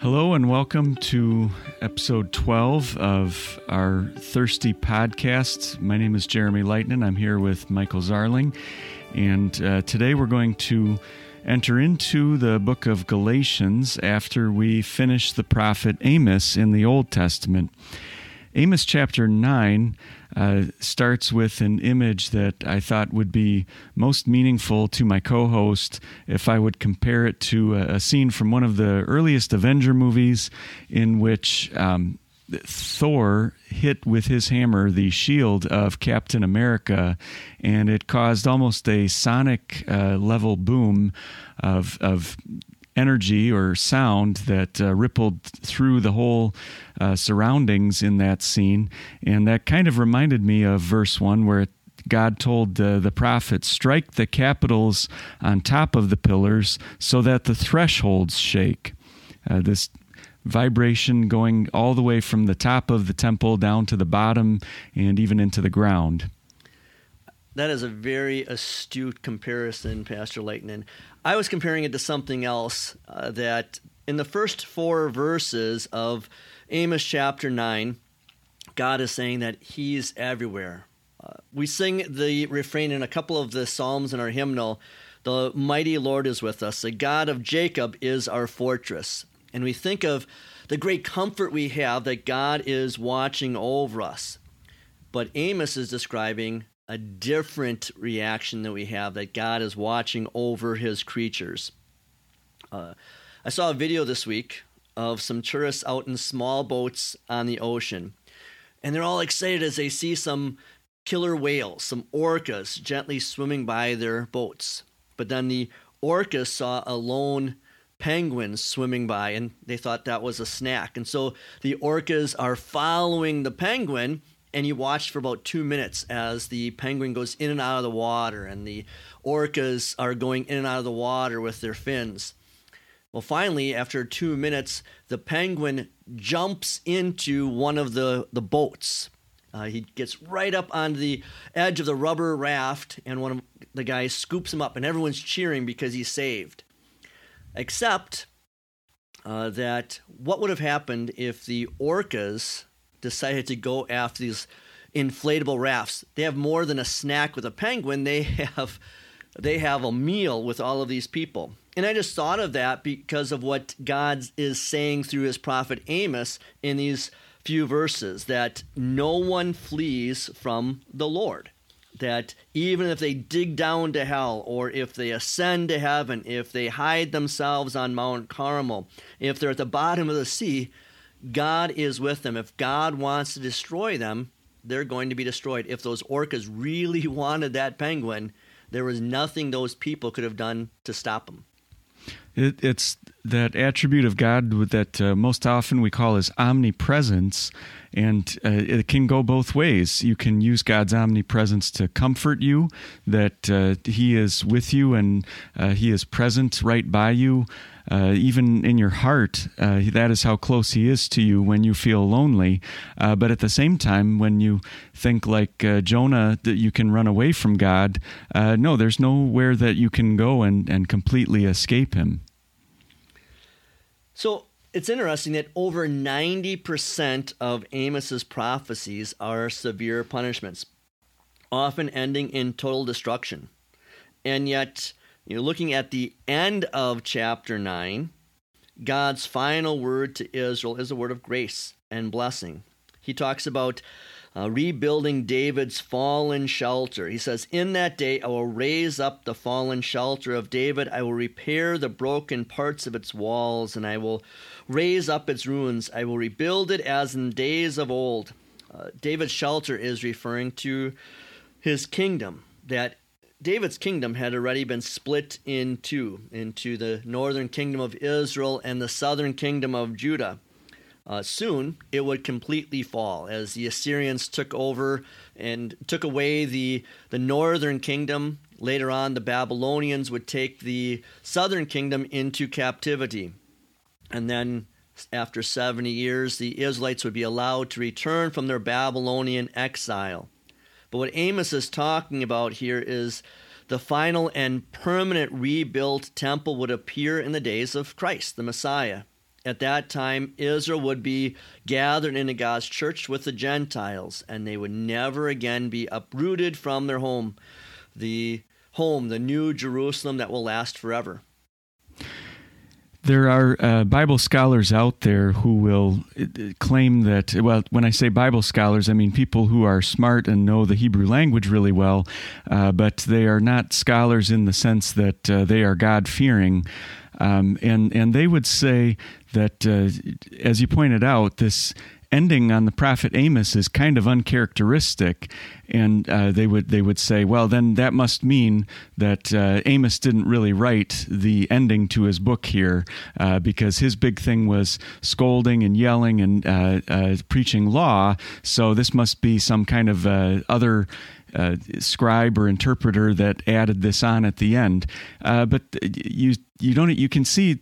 Hello and welcome to episode 12 of our Thirsty podcast. My name is Jeremy Lightnin. I'm here with Michael Zarling, and uh, today we're going to enter into the book of Galatians after we finish the prophet Amos in the Old Testament. Amos chapter 9 uh, starts with an image that I thought would be most meaningful to my co host if I would compare it to a, a, scene from one of the earliest Avenger movies in which um, Thor hit with his hammer the shield of Captain America, and it caused almost a sonic uh, level boom of, of energy or sound that uh, rippled through the whole uh, surroundings in that scene. And that kind of reminded me of verse 1 where it, God told uh, the prophet, Strike the capitals on top of the pillars so that the thresholds shake. Uh, this vibration going all the way from the top of the temple down to the bottom and even into the ground. That is a very astute comparison, Pastor Leighton. I was comparing it to something else uh, that in the first four verses of Amos chapter 9, God is saying that He's everywhere. Uh, we sing the refrain in a couple of the Psalms in our hymnal The mighty Lord is with us, the God of Jacob is our fortress. And we think of the great comfort we have that God is watching over us. But Amos is describing a different reaction that we have that God is watching over his creatures. Uh, I saw a video this week of some tourists out in small boats on the ocean, and they're all excited as they see some killer whales, some orcas gently swimming by their boats. But then the orcas saw a lone penguin swimming by and they thought that was a snack. And so the orcas are following the penguin and you watch for about two minutes as the penguin goes in and out of the water, and the orcas are going in and out of the water with their fins. Well, finally, after two minutes, the penguin jumps into one of the, the boats. Uh, he gets right up on the edge of the rubber raft, and one of the guys scoops him up, and everyone's cheering because he's saved. Except uh, that what would have happened if the orcas decided to go after these inflatable rafts. They have more than a snack with a penguin. They have they have a meal with all of these people. And I just thought of that because of what God is saying through his prophet Amos in these few verses that no one flees from the Lord. That even if they dig down to hell, or if they ascend to heaven, if they hide themselves on Mount Carmel, if they're at the bottom of the sea, God is with them. If God wants to destroy them, they're going to be destroyed. If those orcas really wanted that penguin, there was nothing those people could have done to stop them. It, it's that attribute of God that uh, most often we call his omnipresence, and uh, it can go both ways. You can use God's omnipresence to comfort you, that uh, He is with you and uh, He is present right by you. Uh, even in your heart, uh, that is how close He is to you when you feel lonely. but at the same time, when you think like Jonah that you can run away from God, no, there's nowhere that you can go and, and completely escape Him. So it's interesting that over 90% of Amos's prophecies are severe punishments, often ending in total destruction. And yet, you know, looking at the end of chapter 9, God's final word to Israel is a word of grace and blessing. He talks about uh, rebuilding David's fallen shelter. He says, In that day I will raise up the fallen shelter of David. I will repair the broken parts of its walls, and I will raise up its ruins. I will rebuild it as in days of old. Uh, David's shelter is referring to his kingdom, that David's kingdom had already been split in two into the northern kingdom of Israel and the southern kingdom of Judah. Uh, soon it would completely fall as the Assyrians took over and took away the, the northern kingdom. Later on, the Babylonians would take the southern kingdom into captivity. And then, after 70 years, the Israelites would be allowed to return from their Babylonian exile. But what Amos is talking about here is the final and permanent rebuilt temple would appear in the days of Christ, the Messiah. At that time, Israel would be gathered into God's church with the Gentiles, and they would never again be uprooted from their home, the home, the new Jerusalem that will last forever. There are uh, Bible scholars out there who will uh, claim that, well, when I say Bible scholars, I mean people who are smart and know the Hebrew language really well, uh, but they are not scholars in the sense that uh, they are God fearing. Um, and, and they would say that, uh, as you pointed out, this ending on the prophet Amos is kind of uncharacteristic, and uh, they would they would say, well, then that must mean that uh, Amos didn't really write the ending to his book here, uh, because his big thing was scolding and yelling and uh, uh, preaching law. So this must be some kind of uh, other. Uh, scribe or interpreter that added this on at the end, uh, but you you don't you can see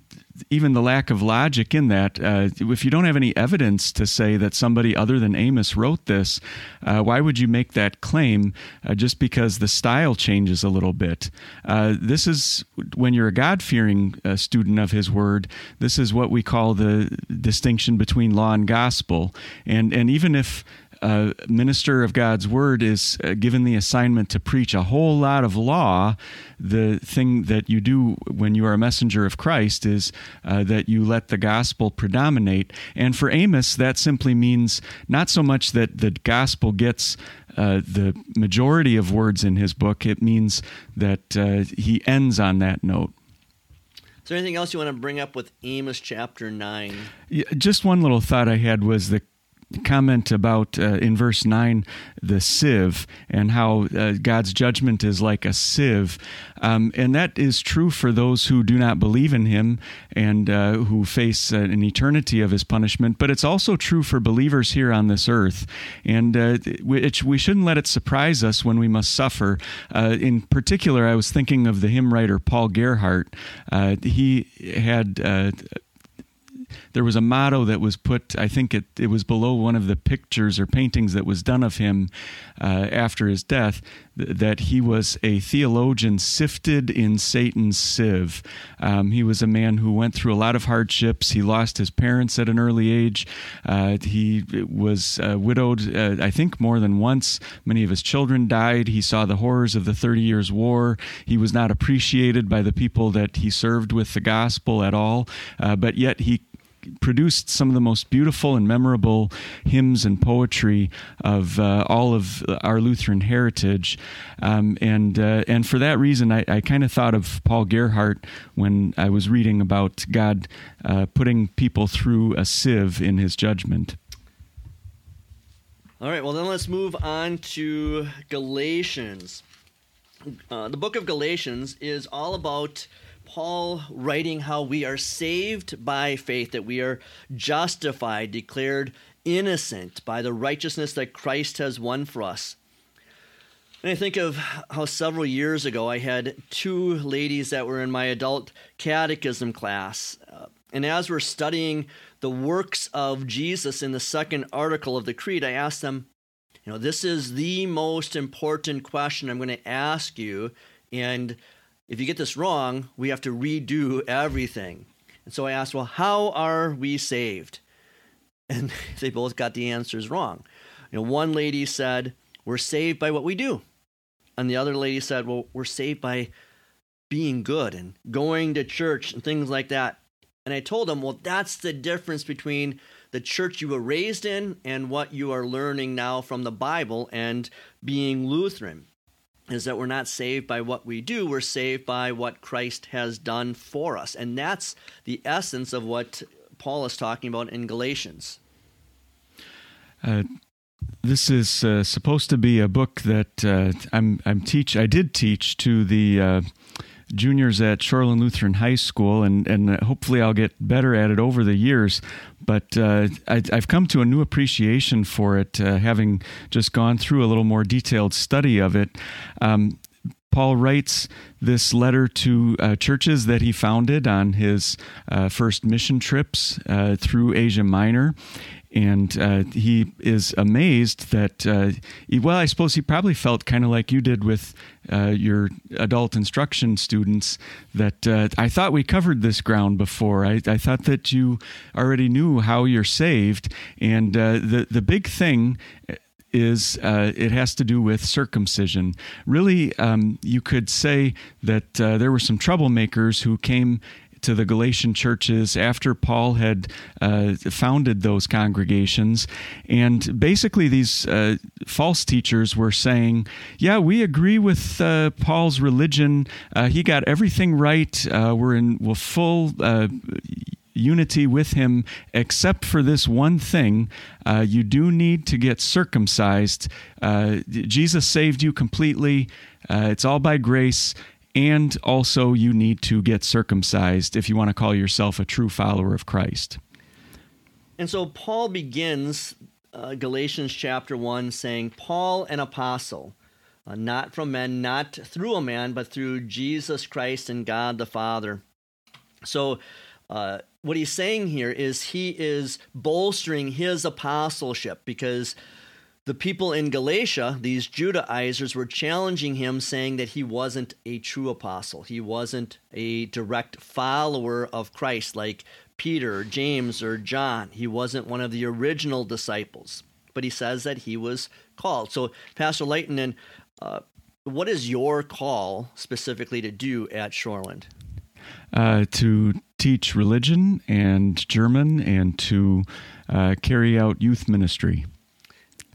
even the lack of logic in that. Uh, if you don't have any evidence to say that somebody other than Amos wrote this, uh, why would you make that claim uh, just because the style changes a little bit? Uh, this is when you're a God fearing uh, student of His Word. This is what we call the distinction between law and gospel. And and even if a minister of God's word is uh, given the assignment to preach a whole lot of law, the thing that you do when you are a messenger of Christ is uh, that you let the gospel predominate. And for Amos, that simply means not so much that the gospel gets uh, the majority of words in his book, it means that uh, he ends on that note. Is there anything else you want to bring up with Amos chapter 9? Yeah, just one little thought I had was the comment about uh, in verse 9 the sieve and how uh, God's judgment is like a sieve. Um, and that is true for those who do not believe in Him and uh, who face uh, an eternity of His punishment. But it's also true for believers here on this earth. And uh, it, we shouldn't let it surprise us when we must suffer. Uh, in particular, I was thinking of the hymn writer Paul Gerhardt. he had there was a motto that was put. I think it it was below one of the pictures or paintings that was done of him uh, after his death. Th- that he was a theologian sifted in Satan's sieve. Um, he was a man who went through a lot of hardships. He lost his parents at an early age. Uh, he was uh, widowed, uh, I think, more than once. Many of his children died. He saw the horrors of the Thirty Years' War. He was not appreciated by the people that he served with the gospel at all. Uh, but yet he produced some of the most beautiful and memorable hymns and poetry of uh, all of our Lutheran heritage. Um, and, uh, and for that reason, I, I kind of thought of Paul Gerhardt when I was reading about God uh, putting people through a sieve in his judgment. All right, well, then let's move on to Galatians. Uh, the book of Galatians is all about Paul writing how we are saved by faith, that we are justified, declared innocent by the righteousness that Christ has won for us. And I think of how several years ago I had two ladies that were in my adult catechism class. Uh, and as we're studying the works of Jesus in the second article of the Creed, I asked them, you know, this is the most important question I'm going to ask you. And if you get this wrong, we have to redo everything. And so I asked, well, how are we saved? And they both got the answers wrong. You know, one lady said, we're saved by what we do. And the other lady said, well, we're saved by being good and going to church and things like that. And I told them, well, that's the difference between the church you were raised in and what you are learning now from the Bible and being Lutheran is that we're not saved by what we do, we're saved by what Christ has done for us. And that's the essence of what Paul is talking about in Galatians. Uh, this is uh, supposed to be a book that uh, I'm I'm teach I did teach to the uh, juniors at Shoreland Lutheran High School, and and hopefully I'll get better at it over the years. But uh, I, have come to a new appreciation for it, uh, having just gone through a little more detailed study of it. Um, Paul writes this letter to uh, churches that he founded on his uh, first mission trips uh, through Asia Minor. And uh, he is amazed that, uh, he, well, I suppose he probably felt kind of like you did with uh, your adult instruction students that uh, I thought we covered this ground before. I, I, thought that you already knew how you're saved. And uh, the, the big thing is uh, it has to do with circumcision. Really, um, you could say that uh, there were some troublemakers who came to the Galatian churches after Paul had uh, founded those congregations. And basically, these uh, false teachers were saying, Yeah, we agree with uh, Paul's religion. Uh, he got everything right. Uh, we're in we're full uh, unity with him, except for this one thing. Uh, you do need to get circumcised. Uh, Jesus saved you completely. Uh, it's all by grace. And also, you need to get circumcised if you want to call yourself a true follower of Christ. And so, Paul begins uh, Galatians chapter 1 saying, Paul, an apostle, uh, not from men, not through a man, but through Jesus Christ and God the Father. So, uh, what he's saying here is he is bolstering his apostleship because the people in Galatia, these Judaizers, were challenging him, saying that he wasn't a true apostle. He wasn't a direct follower of Christ like Peter, James, or John. He wasn't one of the original disciples. But he says that he was called. So, Pastor Leighton, uh, what is your call specifically to do at Shoreland? Uh, to teach religion and German and to uh, carry out youth ministry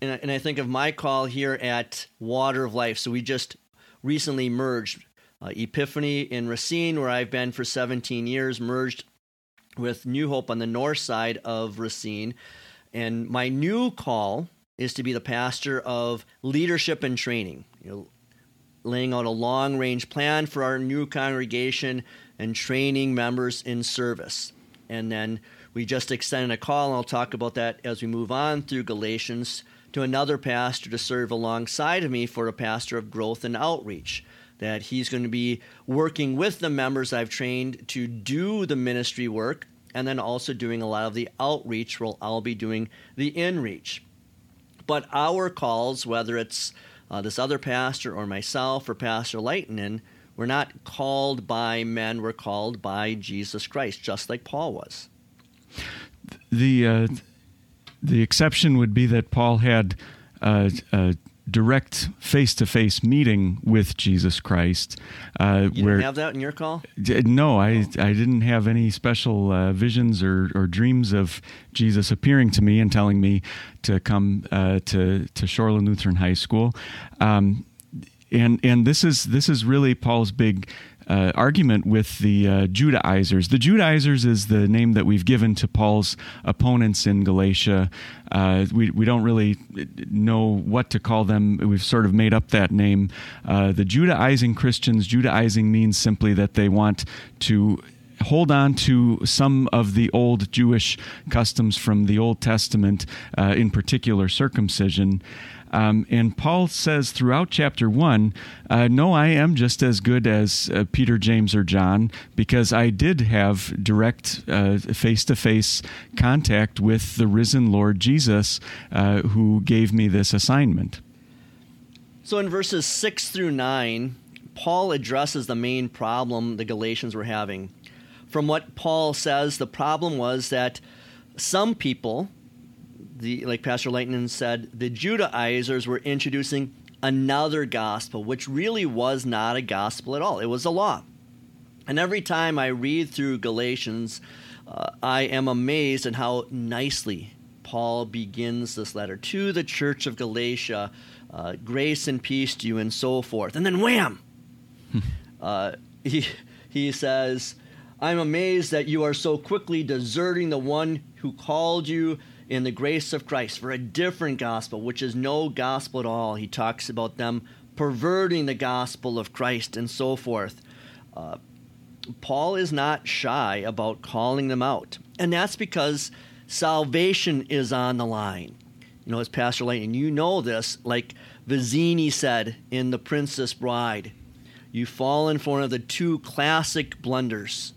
and I, and I think of my call here at Water of Life. So we just recently merged uh, Epiphany in Racine, where I've been for 17 years, merged with New Hope on the north side of Racine. And my new call is to be the pastor of leadership and training, you know, laying out a long range plan for our new congregation and training members in service. And then we just extended a call, and I'll talk about that as we move on through Galatians to another pastor to serve alongside of me for a pastor of growth and outreach. That he's going to be working with the members I've trained to do the ministry work and then also doing a lot of the outreach while I'll be doing the inreach. But our calls, whether it's uh, this other pastor or myself or Pastor Lightnin, we're not called by men, we're called by Jesus Christ, just like Paul was. The uh, the exception would be that Paul had a, a direct face-to-face meeting with Jesus Christ. Uh, you where, have that in your call? No, I I didn't have any special uh, visions or, or dreams of Jesus appearing to me and telling me to come uh, to to Shoreland Lutheran High School. Um, and and this is this is really Paul's big uh, argument with the uh, Judaizers. The Judaizers is the name that we've given to Paul's opponents in Galatia. Uh, we, we don't really know what to call them. We've sort of made up that name. Uh, the Judaizing Christians, Judaizing means simply that they want to hold on to some of the old Jewish customs from the Old Testament, uh, in particular circumcision. Um, and Paul says throughout chapter one, uh, No, I am just as good as uh, Peter, James, or John because I did have direct face to face contact with the risen Lord Jesus uh, who gave me this assignment. So in verses 6 through 9, Paul addresses the main problem the Galatians were having. From what Paul says, the problem was that some people, the like Pastor Leighton said, the Judaizers were introducing another gospel, which really was not a gospel at all. It was a law. And every time I read through Galatians, uh, I am amazed at how nicely Paul begins this letter to the church of Galatia uh, grace and peace to you, and so forth. And then wham! Hmm. uh, he, he says, I'm amazed that you are so quickly deserting the one who called you in the grace of Christ for a different gospel, which is no gospel at all. He talks about them perverting the gospel of Christ and so forth. Uh, Paul is not shy about calling them out, and that's because salvation is on the line. You know, as Pastor Lane, you know this, like Vizzini said in The Princess Bride, you've fallen for one of the two classic blunders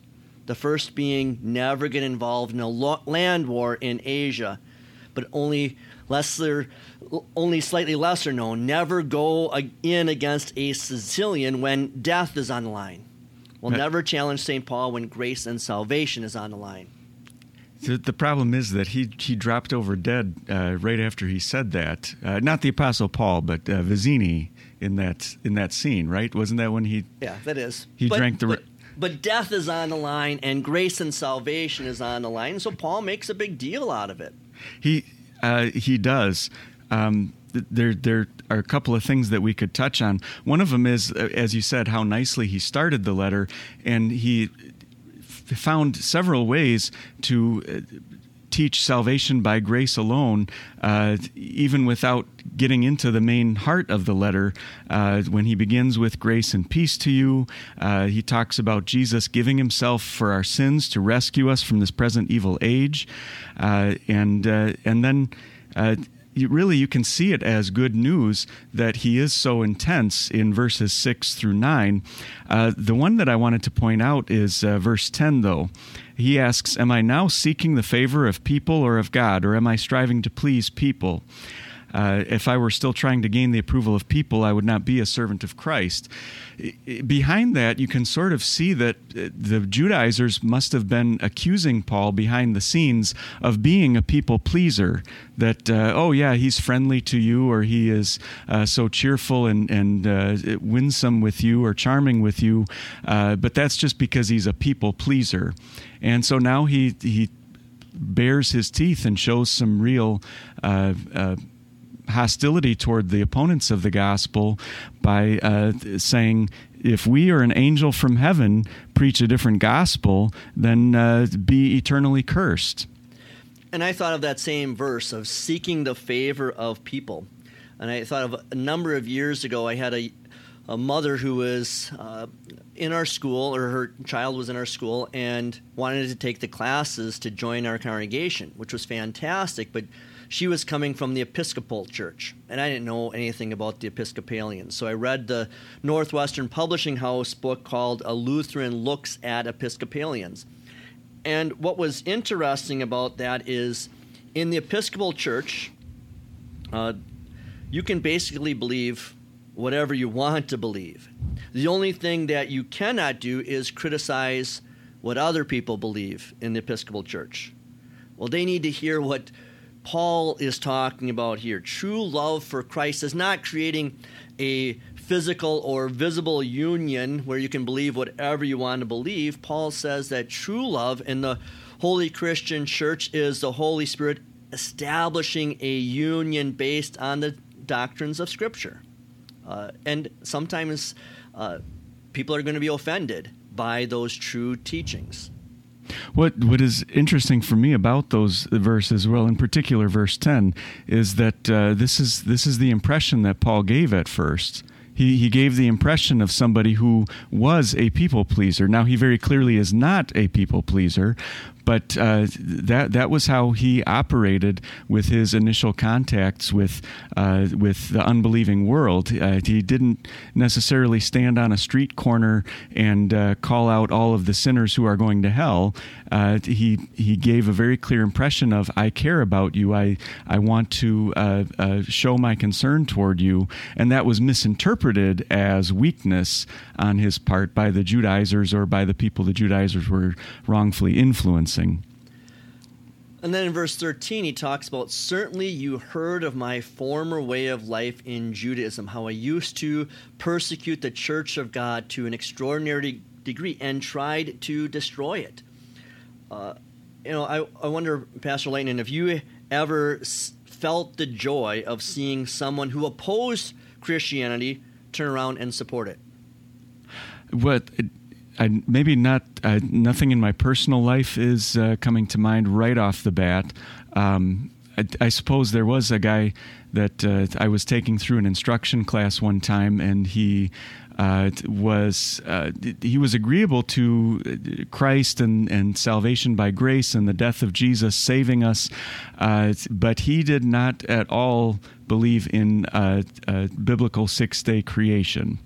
the first being never get involved in a land war in Asia. but only lesser, only slightly lesser known. Never go in against a Sicilian when death is on the line. We'll never challenge St. Paul when grace and salvation is on the line. The, the problem is that he he dropped over dead uh, right after he said that. Uh, not the Apostle Paul, but uh, Vizzini in that in that scene, right? Wasn't that when he? Yeah, that is. He but, drank the. But, but death is on the line, and grace and salvation is on the line. So Paul makes a big deal out of it. He uh, he does. Um, there there are a couple of things that we could touch on. One of them is, uh, as you said, how nicely he started the letter, and he found several ways to uh, teach salvation by grace alone, uh, even without getting into the main heart of the letter. Uh, when he begins with grace and peace to you, uh, he talks about Jesus giving himself for our sins to rescue us from this present evil age, uh, and uh, and then you, really you can see it as good news that he is so intense in verses 6 through 9. Uh, the one that I wanted to point out is uh, verse 10, though. He asks, Am I now seeking the favor of people or of God, or am I striving to please people? Uh, if I were still trying to gain the approval of people, I would not be a servant of Christ. Behind that, you can sort of see that uh, the Judaizers must have been accusing Paul behind the scenes of being a people pleaser. That, uh, oh, yeah, he's friendly to you, or he is uh, so cheerful and, and uh, winsome with you, or charming with you, but that's just because he's a people pleaser. And so now he, he bares his teeth and shows some real uh, uh, hostility toward the opponents of the gospel by uh, saying, if we or an angel from heaven preach a different gospel, then uh, be eternally cursed. And I thought of that same verse of seeking the favor of people. And I thought of a number of years ago, I had a, a mother who was uh, in our school, or her child was in our school, and wanted to take the classes to join our congregation, which was fantastic. But she was coming from the Episcopal Church, and I didn't know anything about the Episcopalians. So I read the Northwestern Publishing House book called A Lutheran Looks at Episcopalians. And what was interesting about that is in the Episcopal Church, uh, you can basically believe whatever you want to believe. The only thing that you cannot do is criticize what other people believe in the Episcopal Church. Well, they need to hear what Paul is talking about here. True love for Christ is not creating a physical or visible union where you can believe whatever you want to believe. Paul says that true love in the Holy Christian Church is the Holy Spirit establishing a union based on the doctrines of Scripture. Uh, and sometimes uh, people are going to be offended by those true teachings. What what is interesting for me about those verses, well, in particular, verse ten, is that uh, this is this is the impression that Paul gave at first. He, he gave the impression of somebody who was a people pleaser. Now, he very clearly is not a people pleaser, but uh, that that was how he operated with his initial contacts with uh, with the unbelieving world. Uh, he didn't necessarily stand on a street corner and uh, call out all of the sinners who are going to hell. Uh, he he gave a very clear impression of I care about you. I I want to show my concern toward you, and that was misinterpreted as weakness on his part by the Judaizers or by the people the Judaizers were wrongfully influencing. And then in verse 13, he talks about certainly you heard of my former way of life in Judaism, how I used to persecute the church of God to an extraordinary degree and tried to destroy it. Uh, you know, I, I wonder, Pastor Leighton, if you ever felt the joy of seeing someone who opposed Christianity turn around and support it. What I, maybe not uh, nothing in my personal life is uh, coming to mind right off the bat. Um, I, I, suppose there was a guy that uh, I was taking through an instruction class one time, and he uh, was uh, he was agreeable to uh, Christ and, and salvation by grace and the death of Jesus saving us, but he did not at all believe in biblical six day creation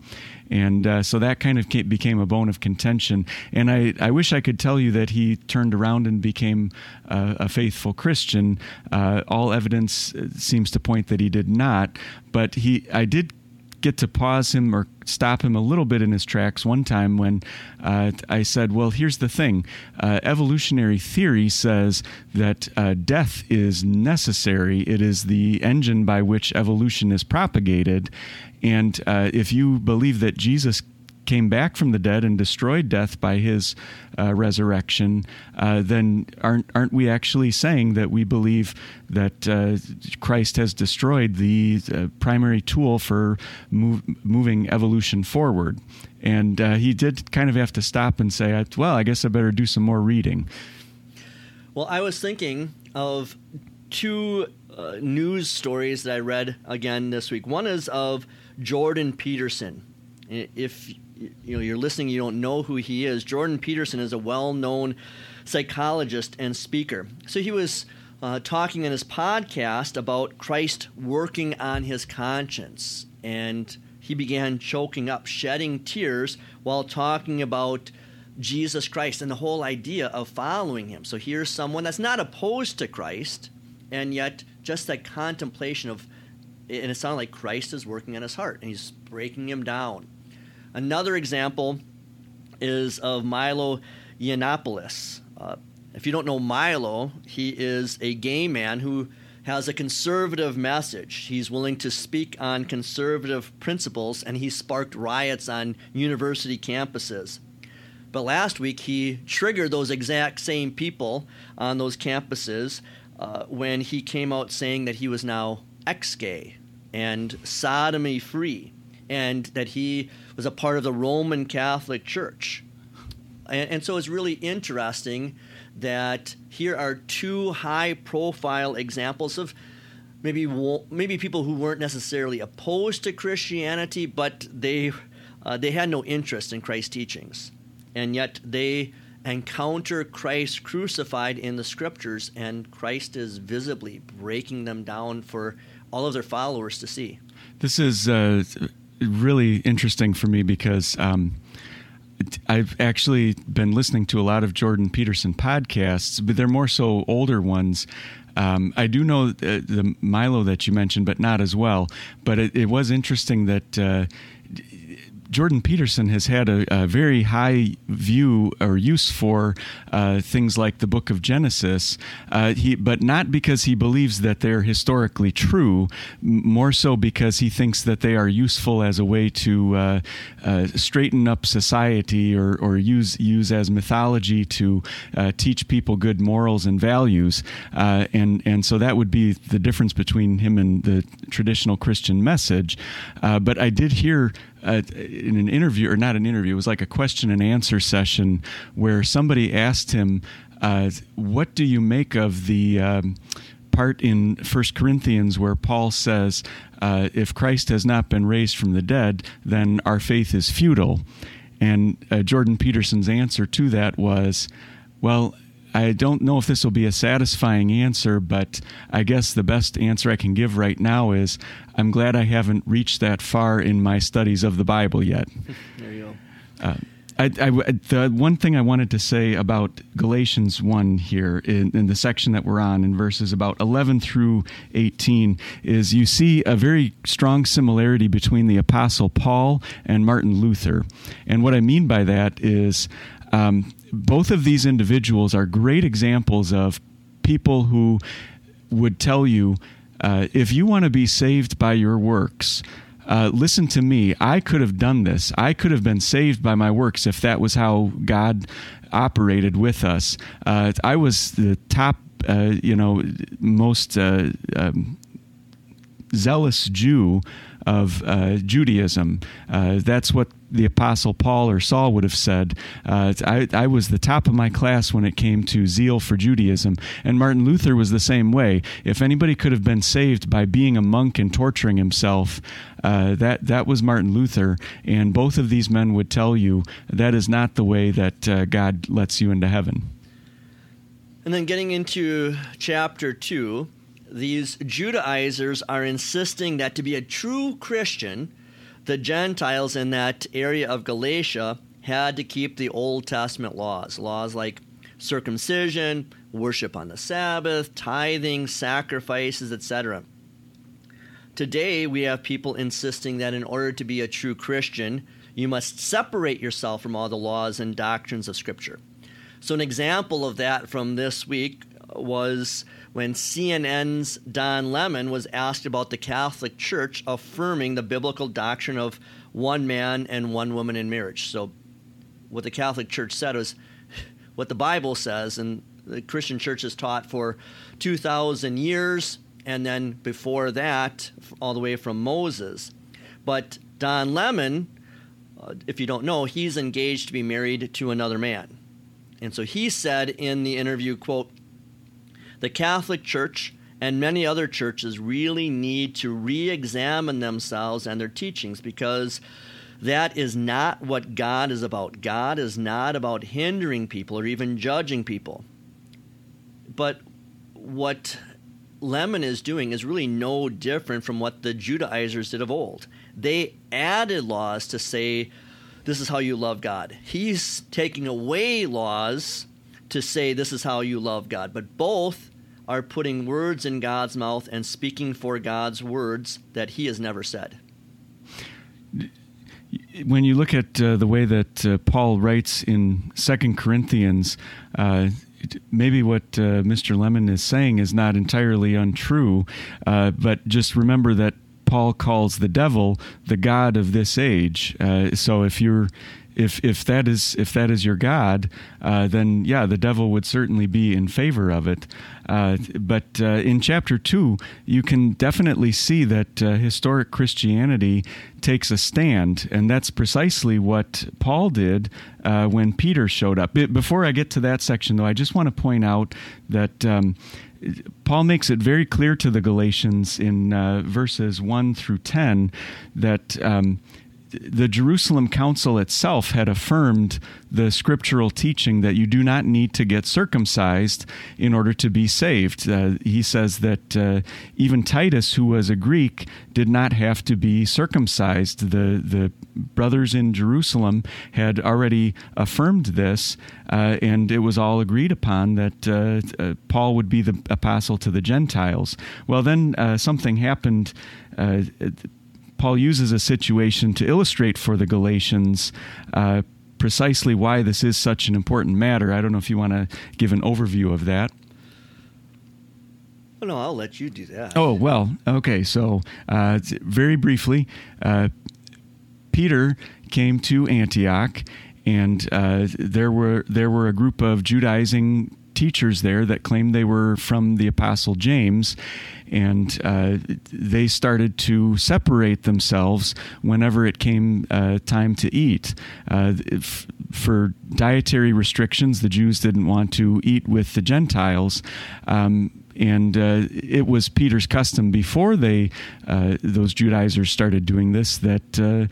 and uh, so that kind of became a bone of contention. And I, I wish I could tell you that he turned around and became uh, a faithful Christian. Uh, all evidence uh, seems to point that he did not, but he I did get to pause him or stop him a little bit in his tracks one time when uh, I said, Well, here's the thing uh, evolutionary theory says that uh, death is necessary, it is the engine by which evolution is propagated. And uh, if you believe that Jesus came back from the dead and destroyed death by his uh, resurrection, uh, then aren't aren't we actually saying that we believe that uh, Christ has destroyed the uh, primary tool for move, moving evolution forward? And uh, he did kind of have to stop and say, "Well, I guess I better do some more reading." Well, I was thinking of two uh, news stories that I read again this week. One is of Jordan Peterson. If you know you're listening, you don't know who he is. Jordan Peterson is a well-known psychologist and speaker. So he was uh, talking in his podcast about Christ working on his conscience, and he began choking up, shedding tears while talking about Jesus Christ and the whole idea of following him. So here's someone that's not opposed to Christ, and yet just that contemplation of, and it sounded like Christ is working on his heart, and he's breaking him down. Another example is of Milo Yiannopoulos. Uh, if you don't know Milo, he is a gay man who has a conservative message. He's willing to speak on conservative principles, and he sparked riots on university campuses. But last week, he triggered those exact same people on those campuses uh, when he came out saying that he was now ex gay and sodomy free, and that he was a part of the Roman Catholic Church. And, and so it's really interesting that here are two high profile examples of maybe maybe people who weren't necessarily opposed to Christianity, but they uh, they had no interest in Christ's teachings, and yet they encounter Christ crucified in the scriptures, and Christ is visibly breaking them down for all of their followers to see. This is uh, really interesting for me because um, I've actually been listening to a lot of Jordan Peterson podcasts, but they're more so older ones. Um, I do know the, the, Milo that you mentioned, but not as well. But it, it was interesting that uh, Jordan Peterson has had a, a, very high view or use for uh, things like the Book of Genesis, uh, he, but not because he believes that they're historically true, more so because he thinks that they are useful as a way to uh, uh straighten up society or, or use use as mythology to uh, teach people good morals and values, and and so that would be the difference between him and the traditional Christian message. but I did hear uh, in an interview, or not an interview, it was like a question and answer session where somebody asked him, uh, What do you make of the. Um, part in First Corinthians where Paul says, uh, "If Christ has not been raised from the dead, then our faith is futile." And uh, Jordan Peterson's answer to that was, "Well, I don't know if this will be a satisfying answer, but I guess the best answer I can give right now is I'm glad I haven't reached that far in my studies of the Bible yet. there you go. Uh, I, I, the one thing I wanted to say about Galatians 1 here in, in, the section that we're on, in verses about 11 through 18, is you see a very strong similarity between the Apostle Paul and Martin Luther. And what I mean by that is um, both of these individuals are great examples of people who would tell you uh, if you want to be saved by your works, uh, listen to me. I could have done this. I could have been saved by my works if that was how God operated with us. Uh, I was the top, uh, you know, most uh, um, zealous Jew of uh, Judaism. That's what the Apostle Paul or Saul would have said. Uh, I, I, was the top of my class when it came to zeal for Judaism. And Martin Luther was the same way. If anybody could have been saved by being a monk and torturing himself, uh, that, that was Martin Luther. And both of these men would tell you that is not the way that uh, God lets you into heaven. And then getting into chapter 2 these Judaizers are insisting that to be a true Christian, the Gentiles in that area of Galatia had to keep the Old Testament laws, laws like circumcision, worship on the Sabbath, tithing, sacrifices, etc. Today, we have people insisting that in order to be a true Christian, you must separate yourself from all the laws and doctrines of Scripture. So, an example of that from this week was when CNN's Don Lemon was asked about the Catholic Church affirming the biblical doctrine of one man and one woman in marriage. So, what the Catholic Church said was what the Bible says, and the Christian Church has taught for 2,000 years, and then before that, all the way from Moses. But Don Lemon, uh, if you don't know, he's engaged to be married to another man. And so he said in the interview, quote, the Catholic Church and many other churches really need to re examine themselves and their teachings because that is not what God is about. God is not about hindering people or even judging people. But what Lemon is doing is really no different from what the Judaizers did of old. They added laws to say, this is how you love God. He's taking away laws to say, this is how you love God. But both are putting words in God's mouth and speaking for God's words that He has never said. When you look at uh, the way that uh, Paul writes in Second Corinthians, uh, maybe what uh, Mr. Lemon is saying is not entirely untrue, uh, but just remember that Paul calls the devil the god of this age. Uh, so if you're if if that is if that is your God, uh, then yeah, the devil would certainly be in favor of it. Uh, but uh, in chapter two, you can definitely see that uh, historic Christianity takes a stand, and that's precisely what Paul did uh, when Peter showed up. Before I get to that section, though, I just want to point out that. Um, Paul makes it very clear to the Galatians in uh, verses 1 through 10 that um, the Jerusalem Council itself had affirmed the scriptural teaching that you do not need to get circumcised in order to be saved. Uh, he says that uh, even Titus, who was a Greek, did not have to be circumcised. The the brothers in Jerusalem had already affirmed this, uh, and it was all agreed upon that uh, uh, Paul would be the apostle to the Gentiles. Well, then uh, something happened Paul uses a situation to illustrate for the Galatians uh, precisely why this is such an important matter. I don't know if you want to give an overview of that. Oh, no, I'll let you do that. Oh, well, okay. So, uh, very briefly, uh, Peter came to Antioch, and uh, there were there were a group of Judaizing teachers there that claimed they were from the Apostle James, and uh, they started to separate themselves whenever it came uh, time to eat. Uh, for dietary restrictions, the Jews didn't want to eat with the Gentiles. Um, and uh, it was Peter's custom before they uh, those Judaizers started doing this that uh,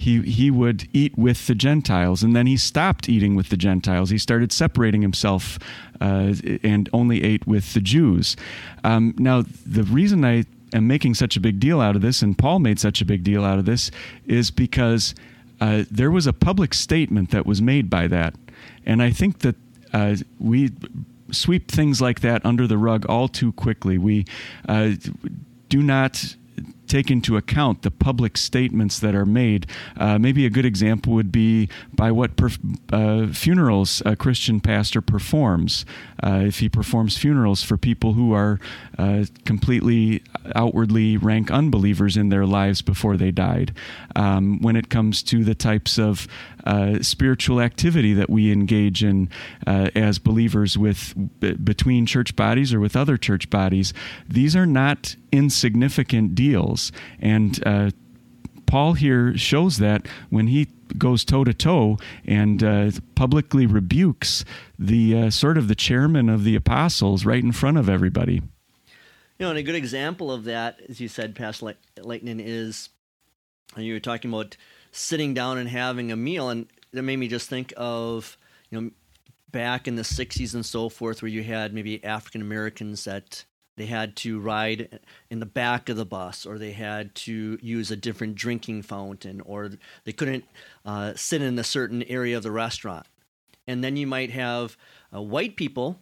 he he would eat with the Gentiles, and then he stopped eating with the Gentiles. He started separating himself uh, and only ate with the Jews. Um, now, the reason I am making such a big deal out of this, and Paul made such a big deal out of this, is because uh, there was a public statement that was made by that, and I think that uh, we sweep things like that under the rug all too quickly. We uh, do not take into account the public statements that are made. Uh, maybe a good example would be by what perf- uh, funerals a Christian pastor performs. Uh, if he performs funerals for people who are uh, completely outwardly rank unbelievers in their lives before they died. Um, when it comes to the types of uh, spiritual activity that we engage in uh, as believers with b- between church bodies or with other church bodies, these are not insignificant deals. And uh, Paul here shows that when he goes toe to toe and uh, publicly rebukes the uh, sort of the chairman of the apostles right in front of everybody. You know, and a good example of that, as you said, Pastor Lightning, is you were talking about sitting down and having a meal, and that made me just think of you know back in the '60s and so forth, where you had maybe African Americans that they had to ride in the back of the bus, or they had to use a different drinking fountain, or they couldn't uh, sit in a certain area of the restaurant. And then you might have uh, white people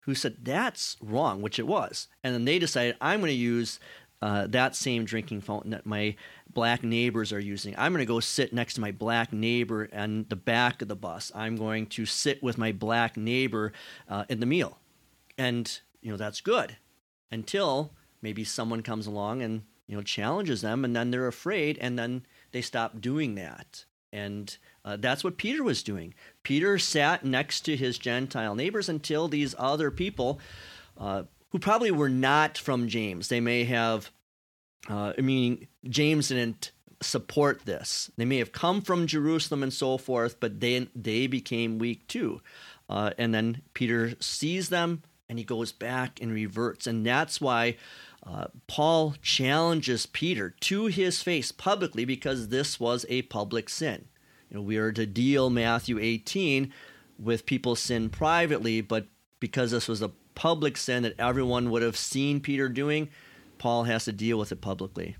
who said that's wrong, which it was. And then they decided, I'm going to use uh, that same drinking fountain that my black neighbors are using. I'm going to go sit next to my black neighbor on the back of the bus. I'm going to sit with my black neighbor uh, in the meal. And, you know, that's good until maybe someone comes along and, you know, challenges them and then they're afraid and then they stop doing that. And uh, that's what Peter was doing. Peter sat next to his Gentile neighbors until these other people uh, who probably were not from James. They may have, uh, I mean, James didn't support this. They may have come from Jerusalem and so forth, but then they became weak too. Uh, and then Peter sees them and he goes back and reverts. And that's why uh, Paul challenges Peter to his face publicly because this was a public sin. You know, we are to deal Matthew 18 with people's sin privately, but because this was a public sin that everyone would have seen Peter doing, Paul has to deal with it publicly.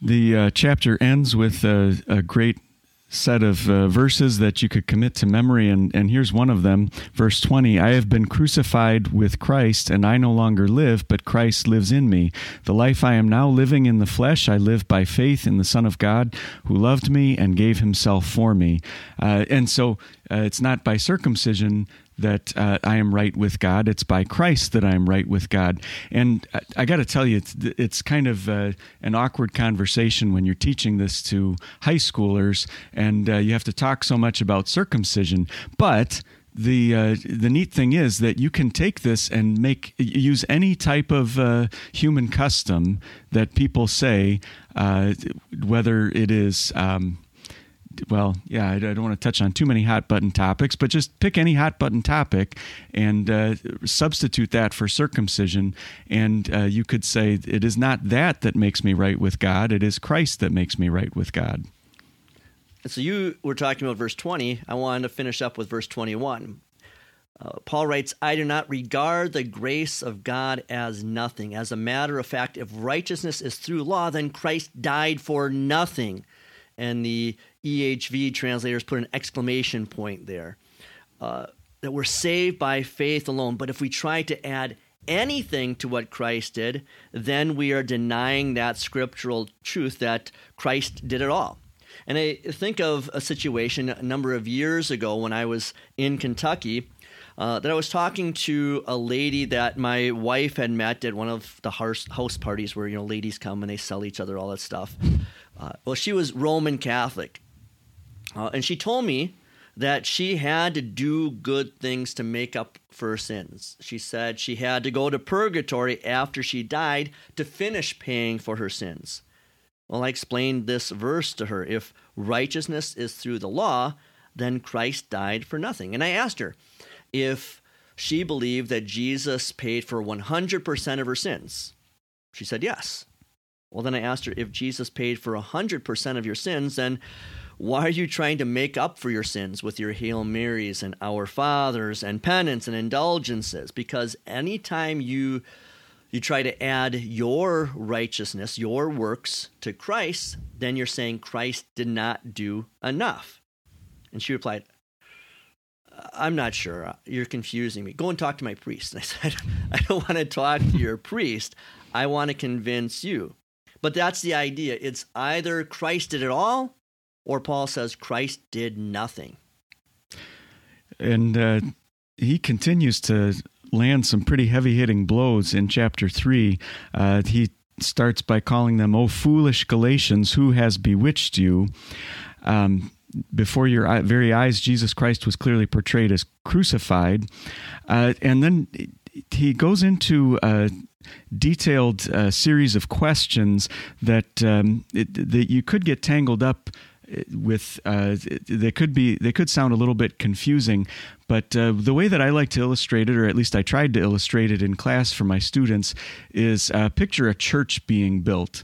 The uh, chapter ends with a, a great set of uh, verses that you could commit to memory, and, and here's one of them, verse 20 I have been crucified with Christ, and I no longer live, but Christ lives in me. The life I am now living in the flesh, I live by faith in the Son of God who loved me and gave himself for me. Uh, and so uh, it's not by circumcision that uh, I am right with God. It's by Christ that I am right with God. And I, I got to tell you, it's, it's kind of uh, an awkward conversation when you're teaching this to high schoolers and uh, you have to talk so much about circumcision. But the uh, the neat thing is that you can take this and make use any type of uh, human custom that people say, uh, whether it is. Um, well, yeah, I, don't want to touch on too many hot button topics, but just pick any hot button topic and uh, substitute that for circumcision. And uh, you could say, it is not that that makes me right with God, it is Christ that makes me right with God. So you were talking about verse 20. I wanted to finish up with verse 21. Uh, Paul writes, I do not regard the grace of God as nothing. As a matter of fact, if righteousness is through law, then Christ died for nothing and the EHV translators put an exclamation point there. Uh, that we're saved by faith alone. But if we try to add anything to what Christ did, then we are denying that scriptural truth that Christ did it all. And I think of a situation a number of years ago when I was in Kentucky. Uh, that I was talking to a lady that my wife had met at one of the house, parties where you know ladies come and they sell each other all that stuff. Uh, well, she was Roman Catholic. Uh, and she told me that she had to do good things to make up for her sins. She said she had to go to purgatory after she died to finish paying for her sins. Well, I explained this verse to her. If righteousness is through the law, then Christ died for nothing. And I asked her if she believed that Jesus paid for 100% of her sins. She said yes. Well, then I asked her if Jesus paid for 100% of your sins, then why are you trying to make up for your sins with your Hail Marys and Our Fathers and penance and indulgences? Because anytime you you try to add your righteousness, your works to Christ, then you're saying Christ did not do enough. And she replied, I'm not sure. You're confusing me. Go and talk to my priest. And I said, I don't want to talk to your priest. I want to convince you. But that's the idea. It's either Christ did it all, or Paul says Christ did nothing. And uh, he continues to land some pretty heavy hitting blows in chapter 3. Uh, he starts by calling them, O foolish Galatians, who has bewitched you? Um, before your very eyes, Jesus Christ was clearly portrayed as crucified. Uh, and then he goes into a detailed uh, series of questions that um, it, that you could get tangled up with uh, they could be they could sound a little bit confusing but uh, the way that I like to illustrate it or at least I tried to illustrate it in class for my students is uh, picture a church being built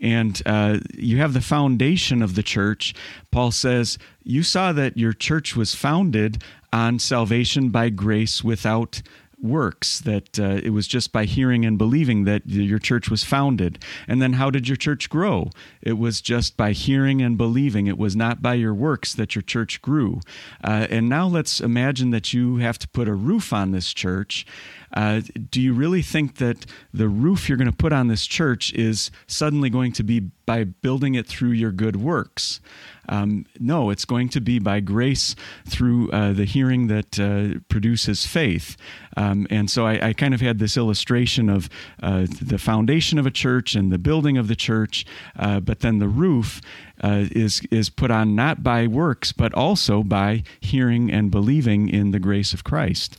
and uh, you have the foundation of the church. Paul says, You saw that your church was founded on salvation by grace without works, that uh, it was just by hearing and believing that your church was founded. And then how did your church grow? It was just by hearing and believing. It was not by your works that your church grew. Uh, and now let's imagine that you have to put a roof on this church. Uh, do you really think that the roof you're going to put on this church is suddenly going to be by building it through your good works? Um, no, it's going to be by grace through uh, the hearing that uh, produces faith. Um, and so I, I, kind of had this illustration of uh, the foundation of a church and the building of the church, uh, but then the roof uh, is is put on not by works, but also by hearing and believing in the grace of Christ.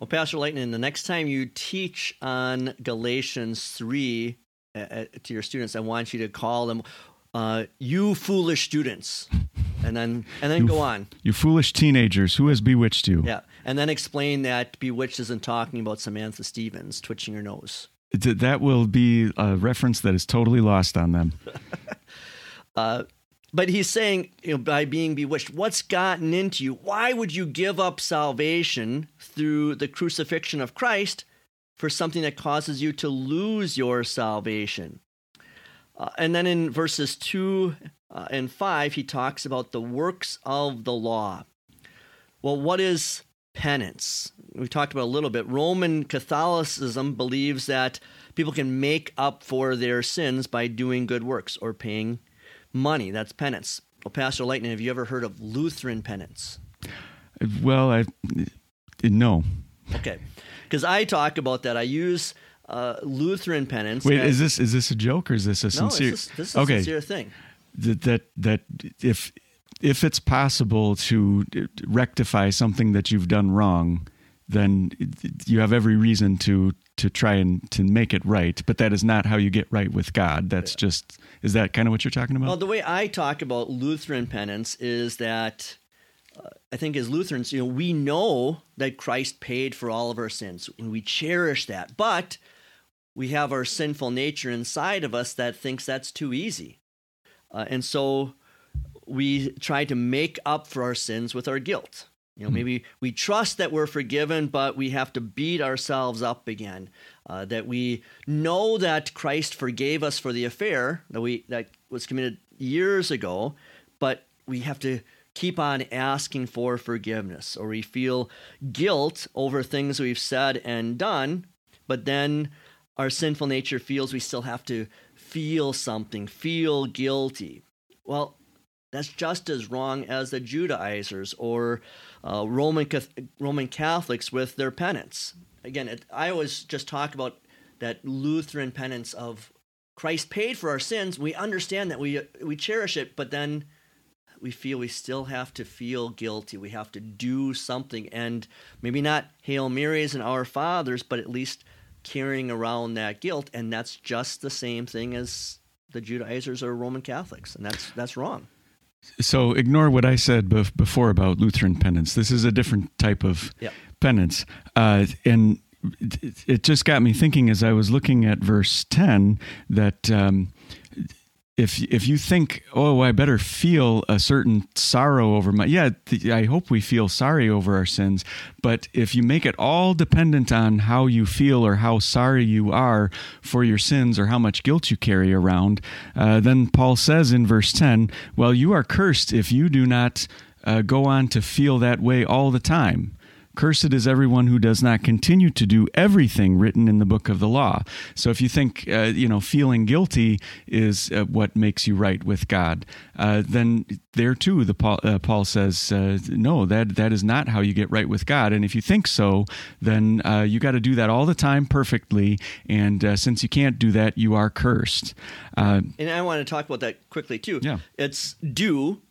Well, Pastor Lightning, the next time you teach on Galatians 3 uh, uh, to your students, I want you to call them uh, you foolish students, and then and then you, go on. You foolish teenagers, who has bewitched you? Yeah, and then explain that bewitched isn't talking about Samantha Stephens twitching her nose. That will be a reference that is totally lost on them. uh, but he's saying, you know, by being bewitched, what's gotten into you? Why would you give up salvation through the crucifixion of Christ for something that causes you to lose your salvation? Uh, and then in verses 2 uh, and 5, he talks about the works of the law. Well, what is penance? We talked about a little bit. Roman Catholicism believes that people can make up for their sins by doing good works or paying money. That's penance. Well, Pastor Lightning, have you ever heard of Lutheran penance? Well, I no. Okay, because I talk about that. I use uh, Lutheran penance. Wait, is this is this a joke or is this a sincere? No, this, this is okay. a sincere thing. That, that that if if it's possible to rectify something that you've done wrong, then you have every reason to to try and to make it right. But that is not how you get right with God. That's yeah. just is that kind of what you're talking about? Well, the way I talk about Lutheran penance is that uh, I think as Lutherans, you know, we know that Christ paid for all of our sins, and we cherish that. But we have our sinful nature inside of us that thinks that's too easy. Uh, and so we try to make up for our sins with our guilt. You know, maybe we trust that we're forgiven, but we have to beat ourselves up again. Uh, that we know that Christ forgave us for the affair that we that was committed years ago, but we have to keep on asking for forgiveness, or we feel guilt over things we've said and done, but then our sinful nature feels we still have to feel something, feel guilty. Well, that's just as wrong as the Judaizers or uh, Roman Roman Catholics with their penance. Again, it, I always just talk about that Lutheran penance of Christ paid for our sins. We understand that we we cherish it, but then we feel we still have to feel guilty. We have to do something, and maybe not Hail Marys and Our Fathers, but at least carrying around that guilt, and that's just the same thing as the Judaizers or Roman Catholics, and that's that's wrong. So ignore what I said before about Lutheran penance. This is a different type of yep. penance, uh, and it just got me thinking as I was looking at verse ten that. Um, if if you think, oh, I better feel a certain sorrow over my, yeah, th- I hope we feel sorry over our sins. But if you make it all dependent on how you feel or how sorry you are for your sins or how much guilt you carry around, uh, then Paul says in verse ten, well, you are cursed if you do not uh, go on to feel that way all the time. Cursed is everyone who does not continue to do everything written in the book of the law. So if you think, uh, you know, feeling guilty is uh, what makes you right with God, uh, then there too, the Paul, uh, Paul says, uh, no, that that is not how you get right with God. And if you think so, then uh, you got to do that all the time perfectly. And since you can't do that, you are cursed. and I want to talk about that quickly too. Yeah, it's do.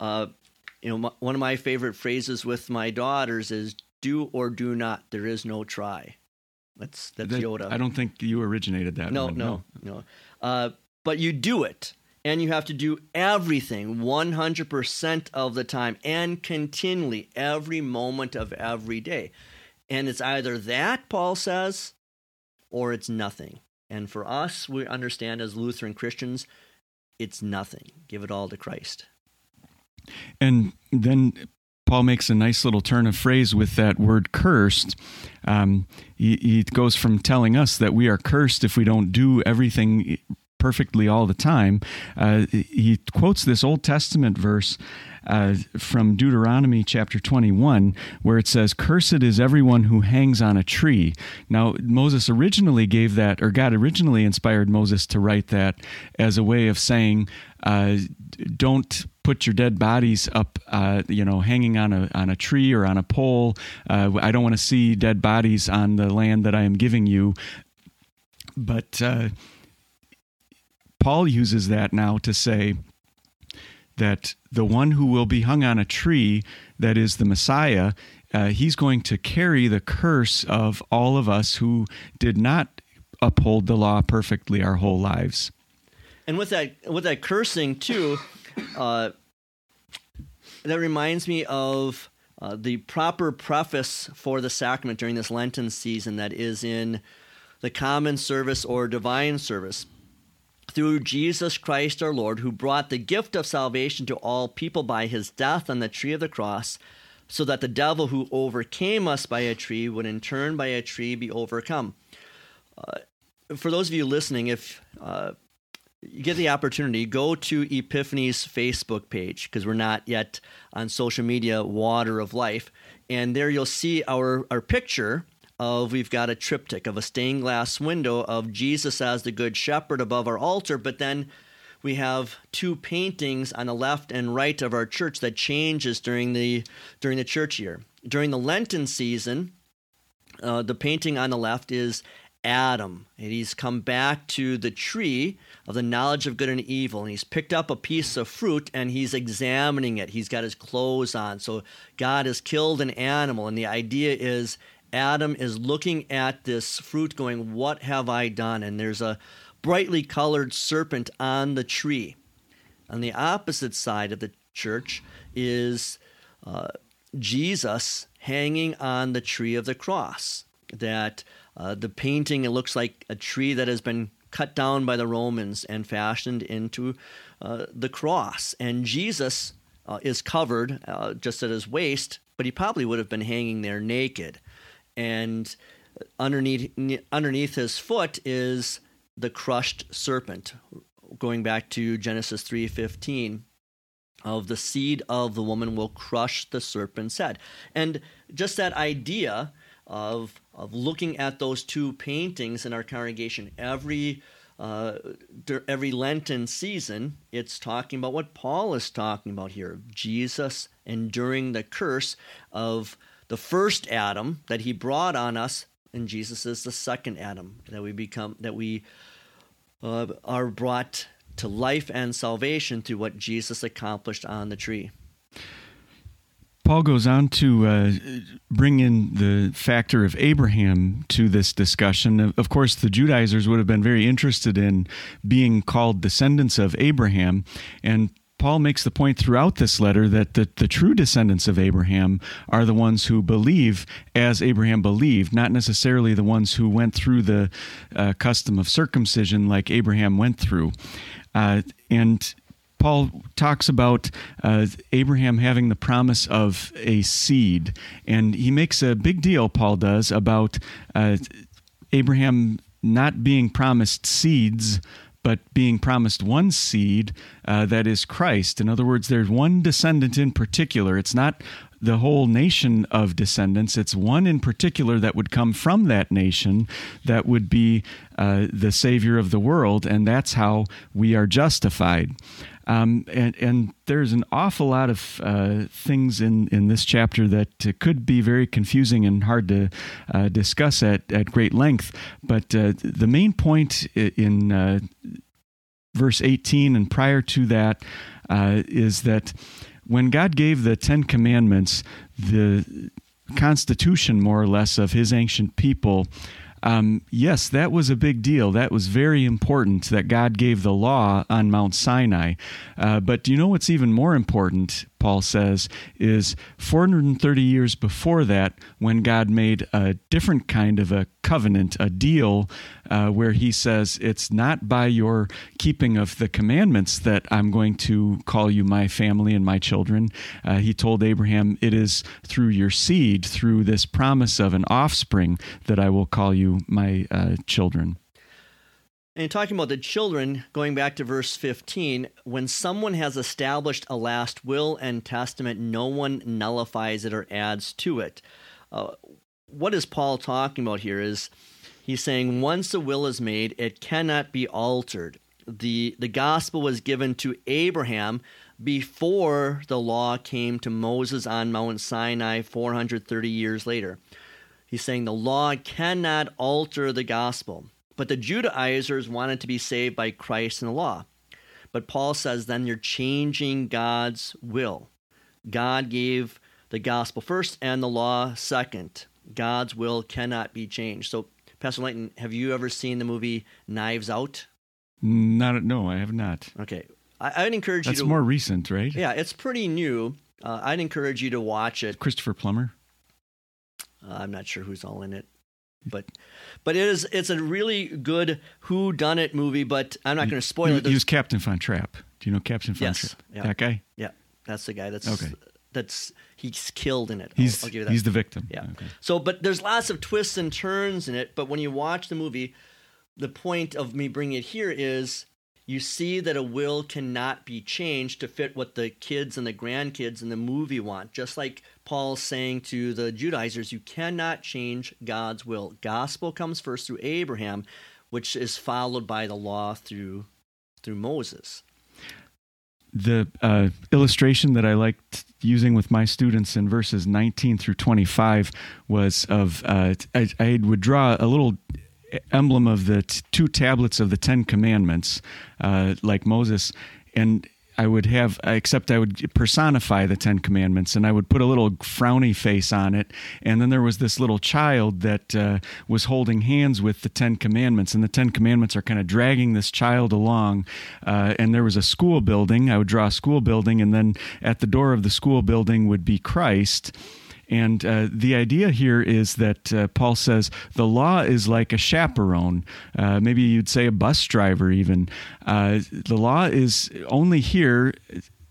you know, one of my favorite phrases with my daughters is do or do not. There is no try. That's that's that, Yoda. I don't think you originated that. No, one. no, no. no. Uh, but you do it, and you have to do everything 100% of the time and continually, every moment of every day. And it's either that, Paul says, or it's nothing. And for us, we understand as Lutheran Christians, it's nothing. Give it all to Christ. And then Paul makes a nice little turn of phrase with that word cursed. Um, he, he goes from telling us that we are cursed if we don't do everything perfectly all the time. Uh, he quotes this Old Testament verse uh, from Deuteronomy chapter 21, where it says, Cursed is everyone who hangs on a tree. Now, Moses originally gave that, or God originally inspired Moses to write that as a way of saying, uh, don't put your dead bodies up, uh, you know, hanging on a on a tree or on a pole. Uh, I don't want to see dead bodies on the land that I am giving you. But uh, Paul uses that now to say that the one who will be hung on a tree, that is the Messiah, uh, he's going to carry the curse of all of us who did not uphold the law perfectly our whole lives. And with that, with that cursing too, uh, that reminds me of uh, the proper preface for the sacrament during this Lenten season that is in the common service or divine service. Through Jesus Christ our Lord, who brought the gift of salvation to all people by his death on the tree of the cross, so that the devil who overcame us by a tree would in turn by a tree be overcome. Uh, for those of you listening, if uh, you get the opportunity, go to Epiphany's Facebook page because we're not yet on social media, Water of Life. And there you'll see our, our picture of we've got a triptych of a stained glass window of Jesus as the Good Shepherd above our altar, but then we have two paintings on the left and right of our church that changes during the during the church year. During the Lenten season, uh, the painting on the left is Adam, and he's come back to the tree of the knowledge of good and evil, and he's picked up a piece of fruit and he's examining it. He's got his clothes on. So God has killed an animal, and the idea is Adam is looking at this fruit, going, What have I done? And there's a brightly colored serpent on the tree. On the opposite side of the church is uh, Jesus hanging on the tree of the cross. That uh, the painting, it looks like a tree that has been cut down by the Romans and fashioned into uh, the cross. And Jesus uh, is covered uh, just at his waist, but he probably would have been hanging there naked. And underneath, underneath his foot is the crushed serpent, going back to Genesis 3:15 of the seed of the woman will crush the serpent's head. And just that idea of of looking at those two paintings in our congregation every uh, every Lenten season, it's talking about what Paul is talking about here Jesus enduring the curse of the first Adam that he brought on us, and Jesus is the second Adam that we become, that we uh, are brought to life and salvation through what Jesus accomplished on the tree. Paul goes on to uh, bring in the factor of Abraham to this discussion. Of course, the Judaizers would have been very interested in being called descendants of Abraham, and Paul makes the point throughout this letter that the, the true descendants of Abraham are the ones who believe as Abraham believed, not necessarily the ones who went through the uh, custom of circumcision like Abraham went through. Uh, and Paul talks about uh, Abraham having the promise of a seed, and he makes a big deal, Paul does, about uh, Abraham not being promised seeds, but being promised one seed uh, that is Christ. In other words, there's one descendant in particular. It's not the whole nation of descendants. It's one in particular that would come from that nation that would be uh, the Savior of the world, and that's how we are justified. Um, and, and, there's an awful lot of uh, things in, in this chapter that uh, could be very confusing and hard to uh, discuss at, at great length. But uh, the main point in uh, verse 18 and prior to that uh, is that when God gave the Ten Commandments, the constitution, more or less, of his ancient people, um, yes, that was a big deal. That was very important that God gave the law on Mount Sinai. Uh, but do you know what's even more important? Paul says, is 430 years before that when God made a different kind of a covenant, a deal, uh, where he says, It's not by your keeping of the commandments that I'm going to call you my family and my children. Uh, he told Abraham, It is through your seed, through this promise of an offspring, that I will call you my uh, children. And talking about the children, going back to verse 15, when someone has established a last will and testament, no one nullifies it or adds to it. Uh, what is Paul talking about here? Is he's saying once a will is made, it cannot be altered. The, the gospel was given to Abraham before the law came to Moses on Mount Sinai 430 years later. He's saying the law cannot alter the gospel. But the Judaizers wanted to be saved by Christ and the law. But Paul says then you're changing God's will. God gave the gospel first and the law second. God's will cannot be changed. So, Pastor Layton, have you ever seen the movie Knives Out? Not no, I have not. Okay, I, would encourage That's you. That's more recent, right? Yeah, it's pretty new. Uh, I'd encourage you to watch it. Christopher Plummer. Uh, I'm not sure who's all in it but but it is it's a really good who done it movie but i'm not going to spoil it. He was captain von trapp. Do you know captain von yes, trapp? Yeah. that guy? Yeah. That's the guy that's okay. that's he's killed in it. He's I'll, I'll give you that. he's the victim. Yeah. Okay. so but there's lots of twists and turns in it but when you watch the movie the point of me bringing it here is you see that a will cannot be changed to fit what the kids and the grandkids in the movie want. Just like Paul's saying to the Judaizers, you cannot change God's will. Gospel comes first through Abraham, which is followed by the law through through Moses. The uh, illustration that I liked using with my students in verses 19 through 25 was of uh, I, I would draw a little emblem of the t- two tablets of the Ten Commandments, uh, like Moses, and I would have, except I would personify the Ten Commandments, and I would put a little frowny face on it. And then there was this little child that uh, was holding hands with the Ten Commandments, and the Ten Commandments are kind of dragging this child along. Uh, and there was a school building. I would draw a school building, and then at the door of the school building would be Christ and uh, the idea here is that uh, Paul says the law is like a chaperone, uh, maybe you'd say a bus driver, even. Uh, the law is only here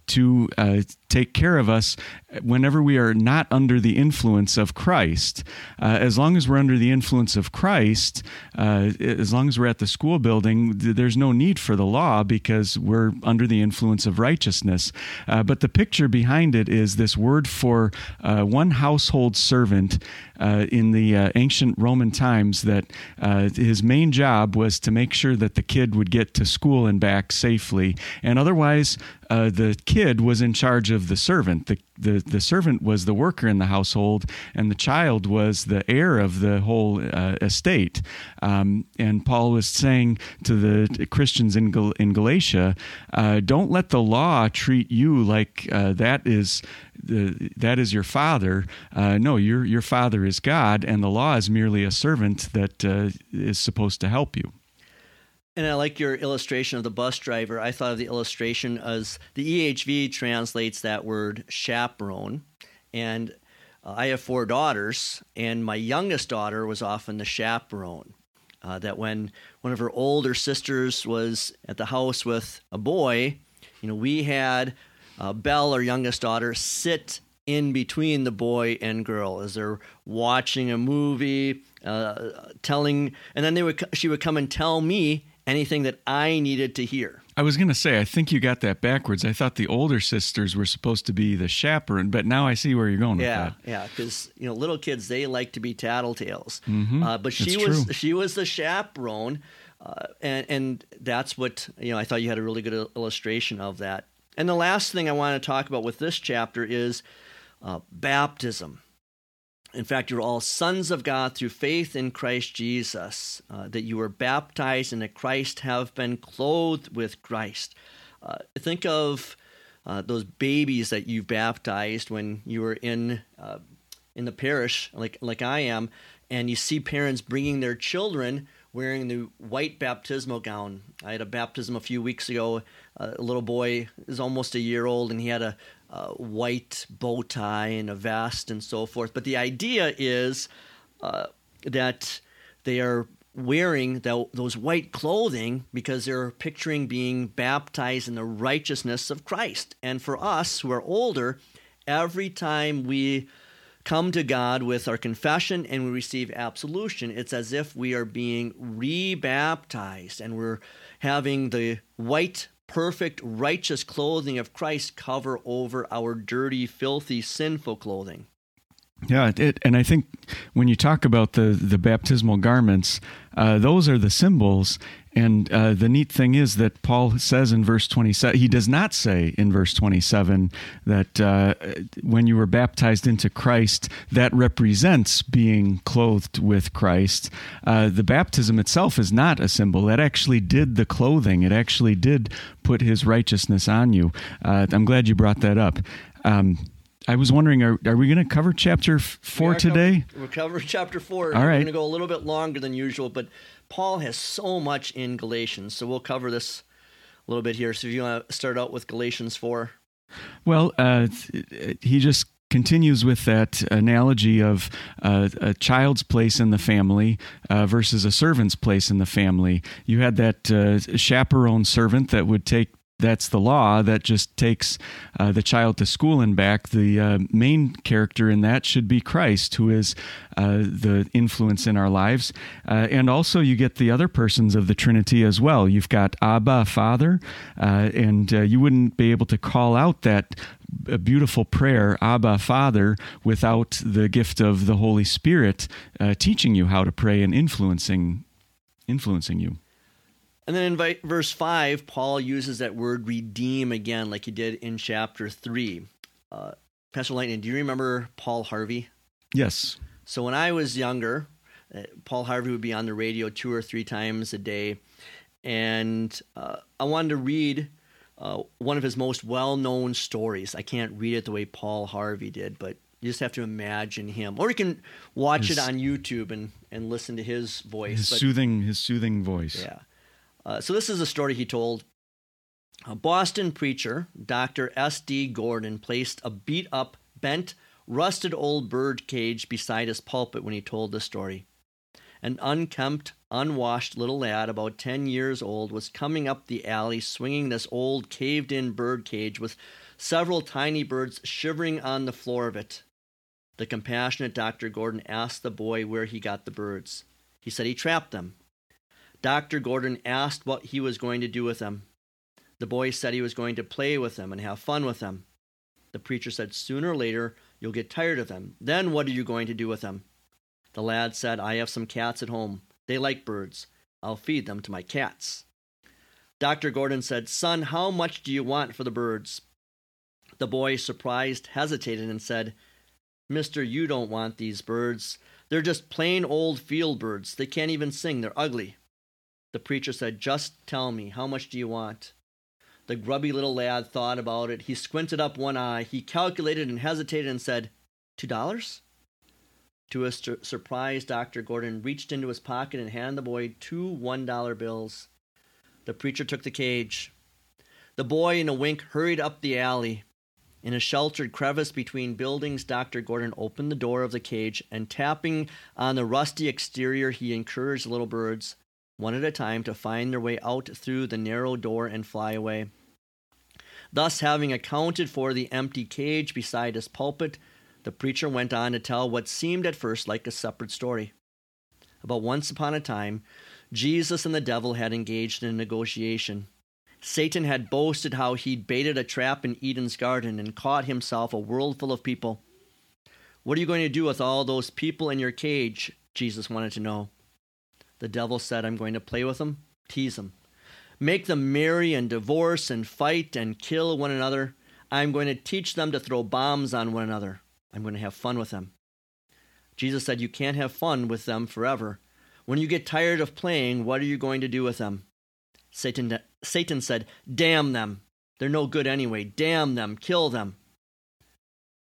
to uh, take care of us whenever we are not under the influence of Christ. Uh, as long as we're under the influence of Christ, uh, as long as we're at the school building, th- there's no need for the law because we're under the influence of righteousness. Uh, but the picture behind it is this word for uh, one household servant uh, in the uh, ancient Roman times that his main job was to make sure that the kid would get to school and back safely. And otherwise, the kid was in charge of the servant. The, the, the servant was the worker in the household, and the child was the heir of the whole uh, estate. Um, and Paul was saying to the Christians in, Gal- in Galatia, uh, don't let the law treat you like uh, that is the, that is your father. Uh, no, your your father is God, and the law is merely a servant that uh, is supposed to help you. And I like your illustration of the bus driver. I thought of the illustration as the EHV translates that word chaperone. And uh, I have four daughters, and my youngest daughter was often the chaperone. Uh, that when one of her older sisters was at the house with a boy, you know, we had uh, Belle, our youngest daughter, sit in between the boy and girl as they're watching a movie, uh, telling, and then they would she would come and tell me anything that I needed to hear. I was going to say, I think you got that backwards. I thought the older sisters were supposed to be the chaperone, but now I see where you're going yeah, with that. Yeah, yeah, because you know, little kids they like to be tattletales. Mm-hmm. Uh, but she That's was true. she was the chaperone, uh, and and that's what you know. I thought you had a really good illustration of that. And the last thing I want to talk about with this chapter is uh, baptism. In fact, you're all sons of God through faith in Christ Jesus, uh, that you were baptized that Christ have been clothed with Christ. Uh, think of uh, those babies that you've baptized when you were in uh, in the parish, like like I am, and you see parents bringing their children wearing the white baptismal gown. I had a baptism a few weeks ago. a little boy is almost a year old, and he had a uh, white bow tie and a vest and so forth. But the idea is uh, that they are wearing the, those white clothing because they're picturing being baptized in the righteousness of Christ. And for us who are older, every time we come to God with our confession and we receive absolution, it's as if we are being rebaptized and we're having the white, perfect, righteous clothing of Christ cover over our dirty, filthy, sinful clothing. Yeah, it, and I think when you talk about the the baptismal garments, uh, those are the symbols. And uh, the neat thing is that Paul says in verse 27, he does not say in verse 27 that uh, when you were baptized into Christ, that represents being clothed with Christ. Uh, the baptism itself is not a symbol. That actually did the clothing, it actually did put his righteousness on you. Uh, I'm glad you brought that up. Um, I was wondering, are, are we going to cover chapter four we today? We'll cover chapter four. All right. We're going to go a little bit longer than usual, but Paul has so much in Galatians, so we'll cover this a little bit here. So if you want to start out with Galatians four. Well, uh, he just continues with that analogy of uh, a child's place in the family uh, versus a servant's place in the family. You had that uh, chaperone servant that would take that's the law that just takes uh, the child to school and back. The uh, main character in that should be Christ, who is uh, the influence in our lives. Uh, and also, you get the other persons of the Trinity as well. You've got Abba, Father, uh, and uh, you wouldn't be able to call out that a beautiful prayer, Abba, Father, without the gift of the Holy Spirit teaching you how to pray and influencing influencing you. And then in verse 5, Paul uses that word redeem again, like he did in chapter 3. Uh, Pastor Lightning, do you remember Paul Harvey? Yes. So when I was younger, uh, Paul Harvey would be on the radio two or three times a day. And uh, I wanted to read uh, one of his most well known stories. I can't read it the way Paul Harvey did, but you just have to imagine him. Or you can watch his, it on YouTube and, and listen to his voice. His but, soothing his soothing voice. Yeah. Uh, so this is a story he told. A Boston preacher, Dr. S.D. Gordon, placed a beat up, bent, rusted old bird cage beside his pulpit when he told the story. An unkempt, unwashed little lad about 10 years old was coming up the alley swinging this old caved in bird cage with several tiny birds shivering on the floor of it. The compassionate Dr. Gordon asked the boy where he got the birds. He said he trapped them. Dr. Gordon asked what he was going to do with them. The boy said he was going to play with them and have fun with them. The preacher said, Sooner or later, you'll get tired of them. Then what are you going to do with them? The lad said, I have some cats at home. They like birds. I'll feed them to my cats. Dr. Gordon said, Son, how much do you want for the birds? The boy, surprised, hesitated and said, Mister, you don't want these birds. They're just plain old field birds. They can't even sing. They're ugly. The preacher said, Just tell me, how much do you want? The grubby little lad thought about it. He squinted up one eye. He calculated and hesitated and said, Two dollars? To his surprise, Dr. Gordon reached into his pocket and handed the boy two one dollar bills. The preacher took the cage. The boy, in a wink, hurried up the alley. In a sheltered crevice between buildings, Dr. Gordon opened the door of the cage and, tapping on the rusty exterior, he encouraged the little birds one at a time, to find their way out through the narrow door and fly away. Thus, having accounted for the empty cage beside his pulpit, the preacher went on to tell what seemed at first like a separate story. About once upon a time, Jesus and the devil had engaged in a negotiation. Satan had boasted how he'd baited a trap in Eden's garden and caught himself a world full of people. What are you going to do with all those people in your cage? Jesus wanted to know. The devil said, I'm going to play with them, tease them, make them marry and divorce and fight and kill one another. I'm going to teach them to throw bombs on one another. I'm going to have fun with them. Jesus said, You can't have fun with them forever. When you get tired of playing, what are you going to do with them? Satan, Satan said, Damn them. They're no good anyway. Damn them. Kill them.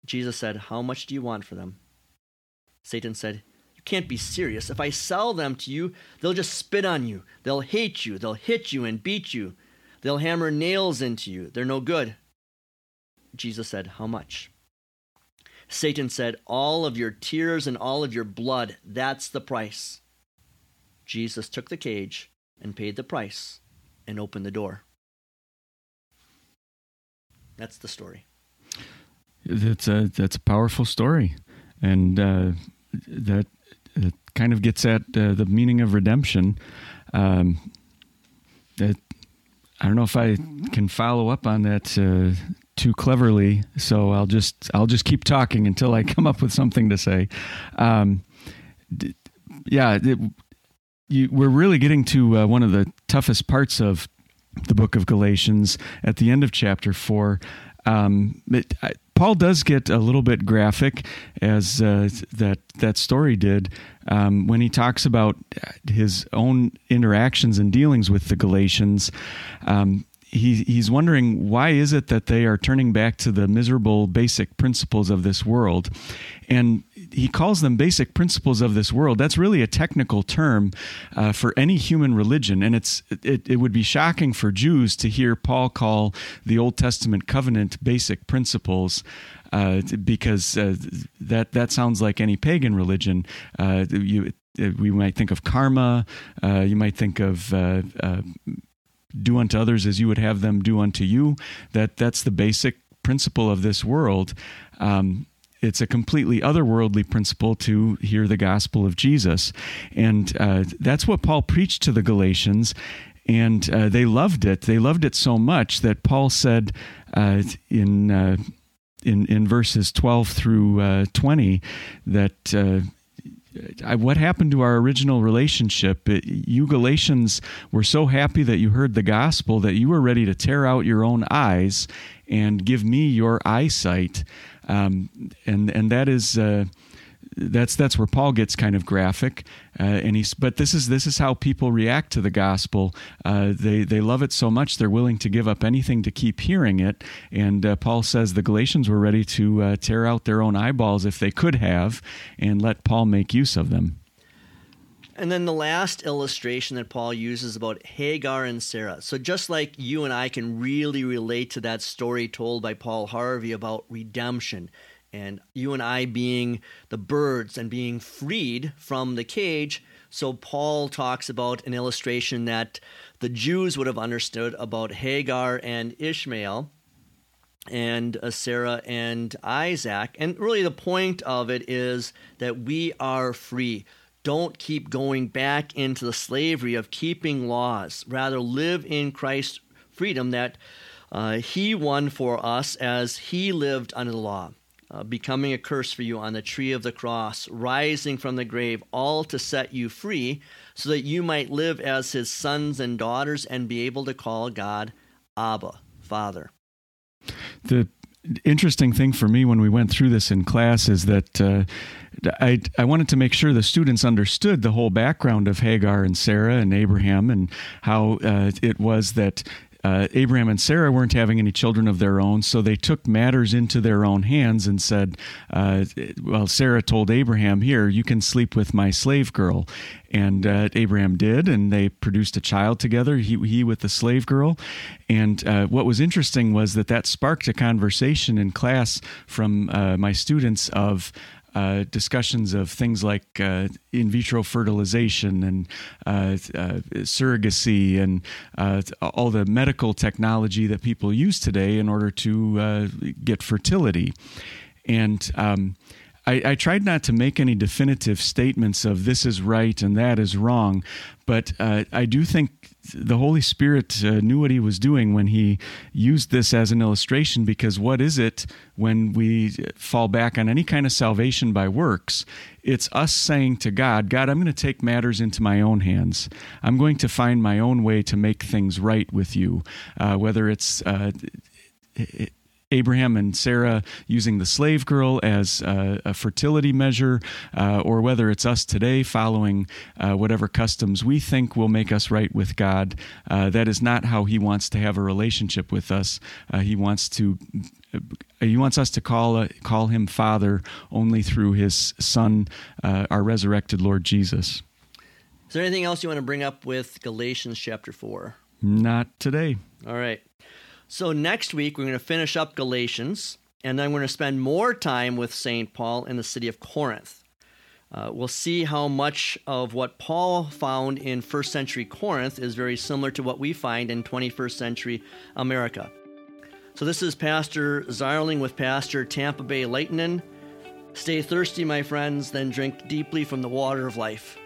Jesus said, How much do you want for them? Satan said, can't be serious. If I sell them to you, they'll just spit on you. They'll hate you. They'll hit you and beat you. They'll hammer nails into you. They're no good. Jesus said, How much? Satan said, All of your tears and all of your blood, that's the price. Jesus took the cage and paid the price and opened the door. That's the story. That's a that's a powerful story, and uh, that, that kind of gets at uh, the meaning of redemption. Um, that I don't know if I can follow up on that uh, too cleverly, so I'll just I'll just keep talking until I come up with something to say. Um, d- yeah, it, you, we're really getting to uh, one of the toughest parts of the book of Galatians at the end of chapter four. Um, it, I, Paul does get a little bit graphic, as uh, that that story did, um, when he talks about his own interactions and dealings with the Galatians. Um, he, he's wondering why is it that they are turning back to the miserable basic principles of this world and he calls them basic principles of this world. That's really a technical term uh, for any human religion, and it's it, it would be shocking for Jews to hear Paul call the Old Testament covenant basic principles. Uh, because uh, that that sounds like any pagan religion. Uh, you, uh, we might think of karma. Uh, you might think of do unto others as you would have them do unto you. That that's the basic principle of this world. Um, it's a completely otherworldly principle to hear the gospel of Jesus. And uh, that's what Paul preached to the Galatians. And uh, they loved it. They loved it so much that Paul said uh, in, uh, in, in verses 12 through uh, 20 that uh, what happened to our original relationship? You Galatians were so happy that you heard the gospel that you were ready to tear out your own eyes and give me your eyesight um, and and that is. Uh, that's that's where Paul gets kind of graphic, uh, and he's. But this is this is how people react to the gospel. Uh, they they love it so much they're willing to give up anything to keep hearing it. And uh, Paul says the Galatians were ready to uh, tear out their own eyeballs if they could have, and let Paul make use of them. And then the last illustration that Paul uses about Hagar and Sarah. So, just like you and I can really relate to that story told by Paul Harvey about redemption, and you and I being the birds and being freed from the cage, so Paul talks about an illustration that the Jews would have understood about Hagar and Ishmael and uh, Sarah and Isaac. And really, the point of it is that we are free don't keep going back into the slavery of keeping laws. Rather, live in Christ's freedom that uh, He won for us as He lived under the law, uh, becoming a curse for you on the tree of the cross, rising from the grave, all to set you free, so that you might live as His sons and daughters and be able to call God Abba, Father. The interesting thing for me when we went through this in class is that uh, I, I wanted to make sure the students understood the whole background of Hagar and Sarah and Abraham and how uh, it was that uh, Abraham and Sarah weren't having any children of their own, so they took matters into their own hands and said, uh, Well, Sarah told Abraham, Here, you can sleep with my slave girl. And uh, Abraham did, and they produced a child together, he, he with the slave girl. And uh, what was interesting was that that sparked a conversation in class from uh, my students of uh, discussions of things like uh, in vitro fertilization and uh, uh surrogacy and uh, all the medical technology that people use today in order to get fertility. And um, I, I, tried not to make any definitive statements of this is right and that is wrong, but I do think the Holy Spirit uh, knew what he was doing when he used this as an illustration because what is it when we fall back on any kind of salvation by works? It's us saying to God, God, I'm going to take matters into my own hands. I'm going to find my own way to make things right with you, uh, whether it's uh, Abraham and Sarah using the slave girl as a, a fertility measure, uh, or whether it's us today following uh, whatever customs we think will make us right with God. Uh, that is not how He wants to have a relationship with us. Uh, he wants to. Uh, he wants us to call uh, call him Father only through his Son, our resurrected Lord Jesus. Is there anything else you want to bring up with Galatians chapter four? Not today. All right. So next week, we're going to finish up Galatians, and then we're going to spend more time with St. Paul in the city of Corinth. Uh, we'll see how much of what Paul found in first century Corinth is very similar to what we find in 21st century America. So, this is Pastor Zarling with Pastor Tampa Bay Lightning. Stay thirsty, my friends, then drink deeply from the water of life.